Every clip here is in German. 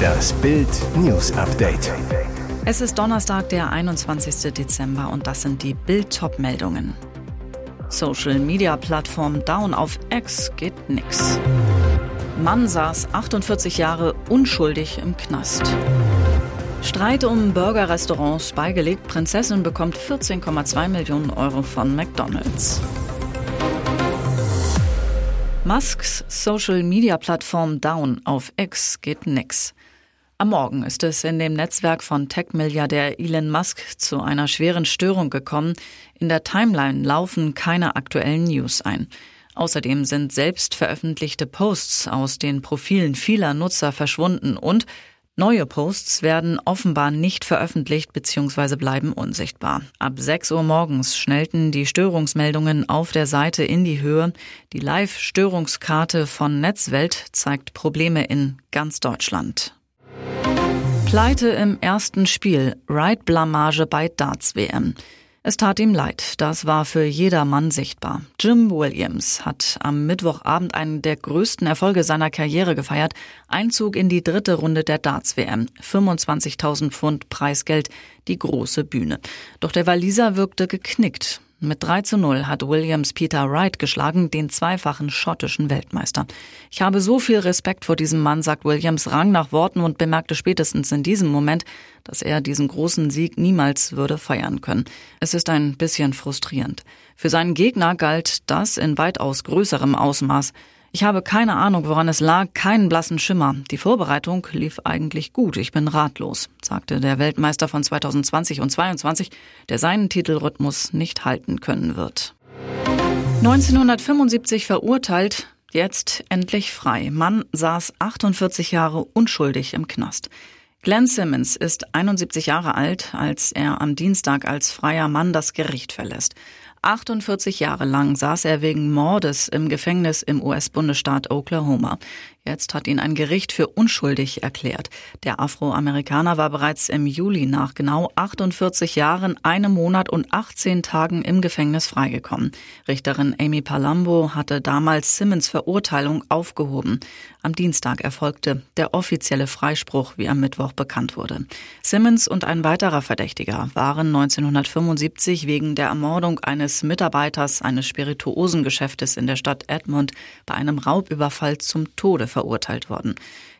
Das Bild News Update. Es ist Donnerstag, der 21. Dezember und das sind die Bild meldungen Social Media Plattform down auf X geht nix. Mann saß 48 Jahre unschuldig im Knast. Streit um Burgerrestaurants beigelegt. Prinzessin bekommt 14,2 Millionen Euro von McDonald's. Musks Social-Media-Plattform Down auf X geht nix. Am Morgen ist es in dem Netzwerk von Tech-Milliardär Elon Musk zu einer schweren Störung gekommen. In der Timeline laufen keine aktuellen News ein. Außerdem sind selbst veröffentlichte Posts aus den Profilen vieler Nutzer verschwunden und Neue Posts werden offenbar nicht veröffentlicht bzw. bleiben unsichtbar. Ab 6 Uhr morgens schnellten die Störungsmeldungen auf der Seite in die Höhe. Die Live-Störungskarte von Netzwelt zeigt Probleme in ganz Deutschland. Pleite im ersten Spiel, Ride-Blamage bei Darts-WM. Es tat ihm leid, das war für jedermann sichtbar. Jim Williams hat am Mittwochabend einen der größten Erfolge seiner Karriere gefeiert, Einzug in die dritte Runde der Darts-WM, 25.000 Pfund Preisgeld, die große Bühne. Doch der Waliser wirkte geknickt. Mit 3 zu 0 hat Williams Peter Wright geschlagen, den zweifachen schottischen Weltmeister. Ich habe so viel Respekt vor diesem Mann, sagt Williams Rang nach Worten und bemerkte spätestens in diesem Moment, dass er diesen großen Sieg niemals würde feiern können. Es ist ein bisschen frustrierend. Für seinen Gegner galt das in weitaus größerem Ausmaß. Ich habe keine Ahnung, woran es lag, keinen blassen Schimmer. Die Vorbereitung lief eigentlich gut. Ich bin ratlos, sagte der Weltmeister von 2020 und 22, der seinen Titelrhythmus nicht halten können wird. 1975 verurteilt, jetzt endlich frei. Mann saß 48 Jahre unschuldig im Knast. Glenn Simmons ist 71 Jahre alt, als er am Dienstag als freier Mann das Gericht verlässt. 48 Jahre lang saß er wegen Mordes im Gefängnis im US-Bundesstaat Oklahoma. Jetzt hat ihn ein Gericht für unschuldig erklärt. Der Afroamerikaner war bereits im Juli nach genau 48 Jahren, einem Monat und 18 Tagen im Gefängnis freigekommen. Richterin Amy Palumbo hatte damals Simmons Verurteilung aufgehoben. Am Dienstag erfolgte der offizielle Freispruch, wie am Mittwoch bekannt wurde. Simmons und ein weiterer Verdächtiger waren 1975 wegen der Ermordung eines Mitarbeiters eines Spirituosengeschäftes in der Stadt Edmond bei einem Raubüberfall zum Tode verurteilt worden.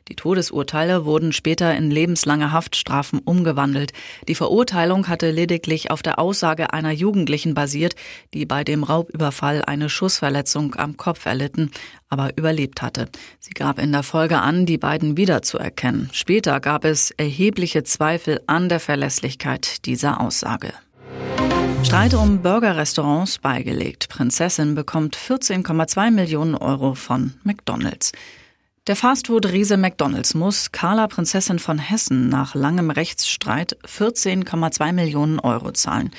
Die Todesurteile wurden später in lebenslange Haftstrafen umgewandelt. Die Verurteilung hatte lediglich auf der Aussage einer Jugendlichen basiert, die bei dem Raubüberfall eine Schussverletzung am Kopf erlitten, aber überlebt hatte. Sie gab in der Folge an, die beiden wiederzuerkennen. Später gab es erhebliche Zweifel an der Verlässlichkeit dieser Aussage. Streit um Burgerrestaurants beigelegt. Prinzessin bekommt 14,2 Millionen Euro von McDonald's. Der Fastfood-Riese McDonalds muss Carla Prinzessin von Hessen nach langem Rechtsstreit 14,2 Millionen Euro zahlen.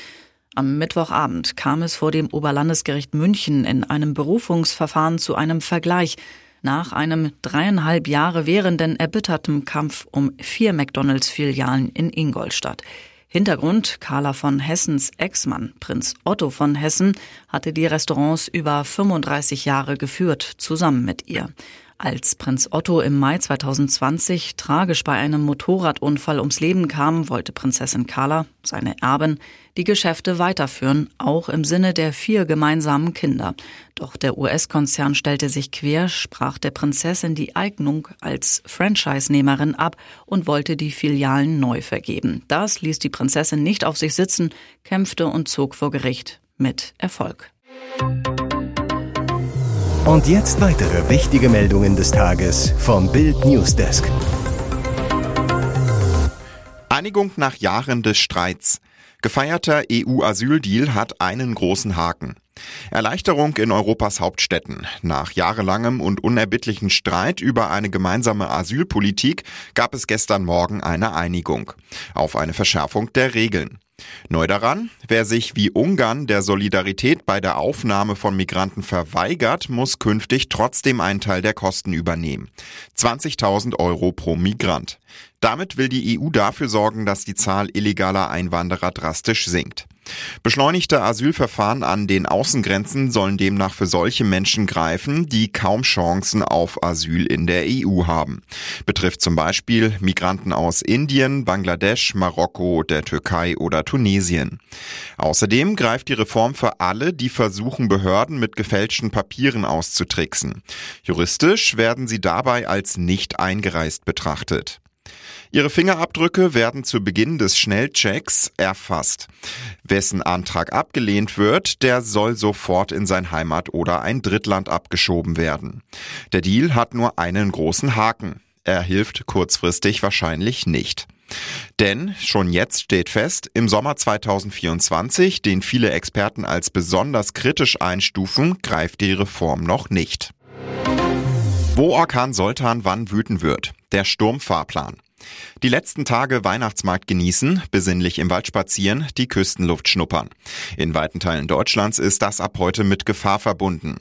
Am Mittwochabend kam es vor dem Oberlandesgericht München in einem Berufungsverfahren zu einem Vergleich nach einem dreieinhalb Jahre währenden erbitterten Kampf um vier McDonalds-Filialen in Ingolstadt. Hintergrund Carla von Hessens Ex-Mann, Prinz Otto von Hessen, hatte die Restaurants über 35 Jahre geführt, zusammen mit ihr. Als Prinz Otto im Mai 2020 tragisch bei einem Motorradunfall ums Leben kam, wollte Prinzessin Carla, seine Erbin, die Geschäfte weiterführen, auch im Sinne der vier gemeinsamen Kinder. Doch der US-Konzern stellte sich quer, sprach der Prinzessin die Eignung als Franchise-Nehmerin ab und wollte die Filialen neu vergeben. Das ließ die Prinzessin nicht auf sich sitzen, kämpfte und zog vor Gericht mit Erfolg. Und jetzt weitere wichtige Meldungen des Tages vom Bild Newsdesk. Einigung nach Jahren des Streits. Gefeierter EU-Asyldeal hat einen großen Haken. Erleichterung in Europas Hauptstädten. Nach jahrelangem und unerbittlichen Streit über eine gemeinsame Asylpolitik gab es gestern Morgen eine Einigung auf eine Verschärfung der Regeln. Neu daran, wer sich wie Ungarn der Solidarität bei der Aufnahme von Migranten verweigert, muss künftig trotzdem einen Teil der Kosten übernehmen. 20.000 Euro pro Migrant. Damit will die EU dafür sorgen, dass die Zahl illegaler Einwanderer drastisch sinkt. Beschleunigte Asylverfahren an den Außengrenzen sollen demnach für solche Menschen greifen, die kaum Chancen auf Asyl in der EU haben. Betrifft zum Beispiel Migranten aus Indien, Bangladesch, Marokko, der Türkei oder Tunesien. Außerdem greift die Reform für alle, die versuchen, Behörden mit gefälschten Papieren auszutricksen. Juristisch werden sie dabei als nicht eingereist betrachtet. Ihre Fingerabdrücke werden zu Beginn des Schnellchecks erfasst. Wessen Antrag abgelehnt wird, der soll sofort in sein Heimat- oder ein Drittland abgeschoben werden. Der Deal hat nur einen großen Haken. Er hilft kurzfristig wahrscheinlich nicht. Denn schon jetzt steht fest, im Sommer 2024, den viele Experten als besonders kritisch einstufen, greift die Reform noch nicht. Wo Orkan Soltan wann wüten wird. Der Sturmfahrplan. Die letzten Tage Weihnachtsmarkt genießen, besinnlich im Wald spazieren, die Küstenluft schnuppern. In weiten Teilen Deutschlands ist das ab heute mit Gefahr verbunden.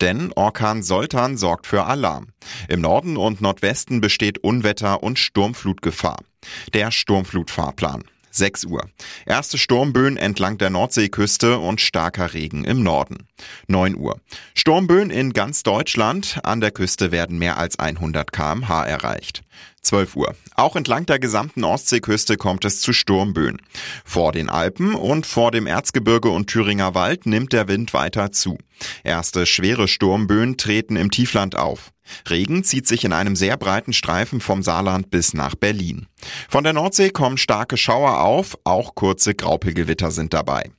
Denn Orkan Soltan sorgt für Alarm. Im Norden und Nordwesten besteht Unwetter- und Sturmflutgefahr. Der Sturmflutfahrplan. 6 Uhr. Erste Sturmböen entlang der Nordseeküste und starker Regen im Norden. 9 Uhr. Sturmböen in ganz Deutschland. An der Küste werden mehr als 100 kmh erreicht. 12 Uhr. Auch entlang der gesamten Ostseeküste kommt es zu Sturmböen. Vor den Alpen und vor dem Erzgebirge und Thüringer Wald nimmt der Wind weiter zu. Erste schwere Sturmböen treten im Tiefland auf. Regen zieht sich in einem sehr breiten Streifen vom Saarland bis nach Berlin. Von der Nordsee kommen starke Schauer auf, auch kurze Graupelgewitter sind dabei.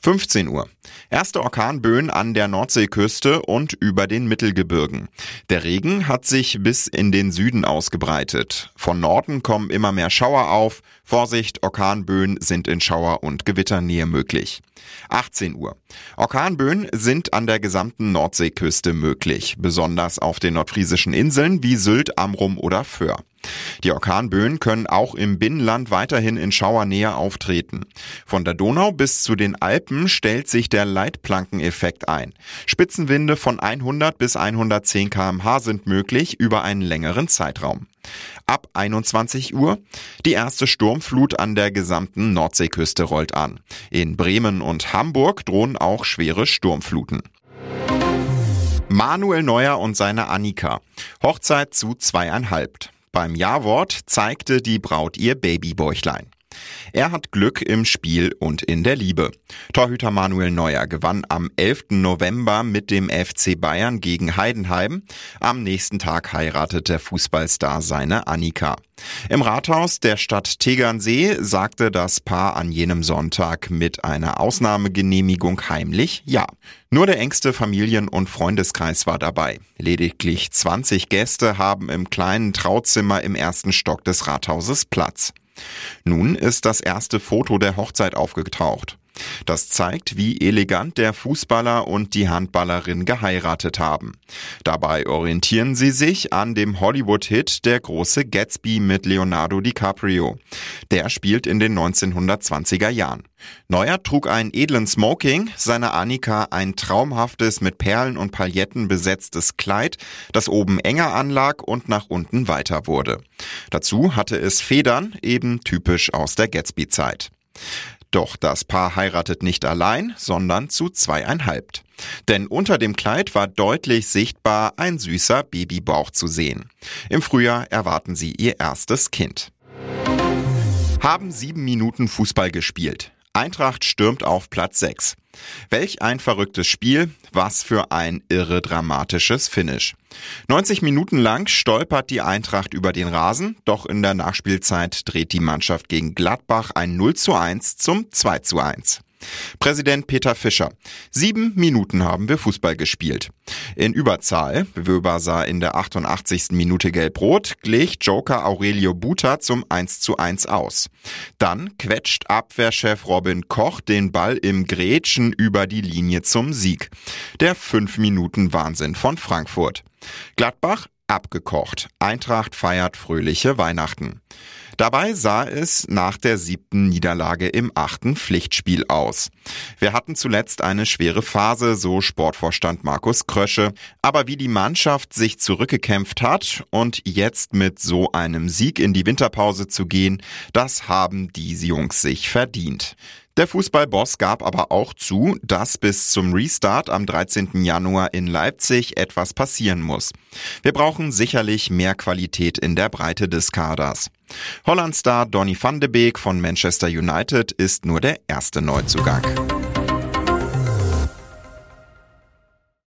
15 Uhr. Erste Orkanböen an der Nordseeküste und über den Mittelgebirgen. Der Regen hat sich bis in den Süden ausgebreitet. Von Norden kommen immer mehr Schauer auf. Vorsicht, Orkanböen sind in Schauer- und Gewitternähe möglich. 18 Uhr. Orkanböen sind an der gesamten Nordseeküste möglich, besonders auf den nordfriesischen Inseln wie Sylt, Amrum oder Föhr. Die Orkanböen können auch im Binnenland weiterhin in Schauernähe auftreten. Von der Donau bis zu den Alpen stellt sich der Leitplankeneffekt ein. Spitzenwinde von 100 bis 110 kmh sind möglich über einen längeren Zeitraum. Ab 21 Uhr die erste Sturmflut an der gesamten Nordseeküste rollt an. In Bremen und Hamburg drohen auch schwere Sturmfluten. Manuel Neuer und seine Annika. Hochzeit zu zweieinhalb. Beim Ja-Wort zeigte die Braut ihr Babybäuchlein. Er hat Glück im Spiel und in der Liebe. Torhüter Manuel Neuer gewann am 11. November mit dem FC Bayern gegen Heidenheim. Am nächsten Tag heiratet der Fußballstar seine Annika. Im Rathaus der Stadt Tegernsee sagte das Paar an jenem Sonntag mit einer Ausnahmegenehmigung heimlich Ja. Nur der engste Familien- und Freundeskreis war dabei. Lediglich 20 Gäste haben im kleinen Trauzimmer im ersten Stock des Rathauses Platz. Nun ist das erste Foto der Hochzeit aufgetaucht. Das zeigt, wie elegant der Fußballer und die Handballerin geheiratet haben. Dabei orientieren sie sich an dem Hollywood-Hit Der große Gatsby mit Leonardo DiCaprio. Der spielt in den 1920er Jahren. Neuer trug einen edlen Smoking, seine Annika ein traumhaftes mit Perlen und Pailletten besetztes Kleid, das oben enger anlag und nach unten weiter wurde. Dazu hatte es Federn, eben typisch aus der Gatsby-Zeit. Doch das Paar heiratet nicht allein, sondern zu zweieinhalb. Denn unter dem Kleid war deutlich sichtbar ein süßer Babybauch zu sehen. Im Frühjahr erwarten sie ihr erstes Kind. Haben sieben Minuten Fußball gespielt. Eintracht stürmt auf Platz 6. Welch ein verrücktes Spiel, was für ein irre dramatisches Finish. 90 Minuten lang stolpert die Eintracht über den Rasen, doch in der Nachspielzeit dreht die Mannschaft gegen Gladbach ein 0 zu 1 zum 2 zu 1. Präsident Peter Fischer. Sieben Minuten haben wir Fußball gespielt. In Überzahl, Wöber sah in der 88. Minute gelb-rot, glich Joker Aurelio Buta zum 1 zu 1 aus. Dann quetscht Abwehrchef Robin Koch den Ball im Grätschen über die Linie zum Sieg. Der 5 Minuten Wahnsinn von Frankfurt. Gladbach abgekocht. Eintracht feiert fröhliche Weihnachten. Dabei sah es nach der siebten Niederlage im achten Pflichtspiel aus. Wir hatten zuletzt eine schwere Phase, so Sportvorstand Markus Krösche. Aber wie die Mannschaft sich zurückgekämpft hat und jetzt mit so einem Sieg in die Winterpause zu gehen, das haben die Jungs sich verdient. Der Fußballboss gab aber auch zu, dass bis zum Restart am 13. Januar in Leipzig etwas passieren muss. Wir brauchen sicherlich mehr Qualität in der Breite des Kaders. Hollandstar Donny van de Beek von Manchester United ist nur der erste Neuzugang.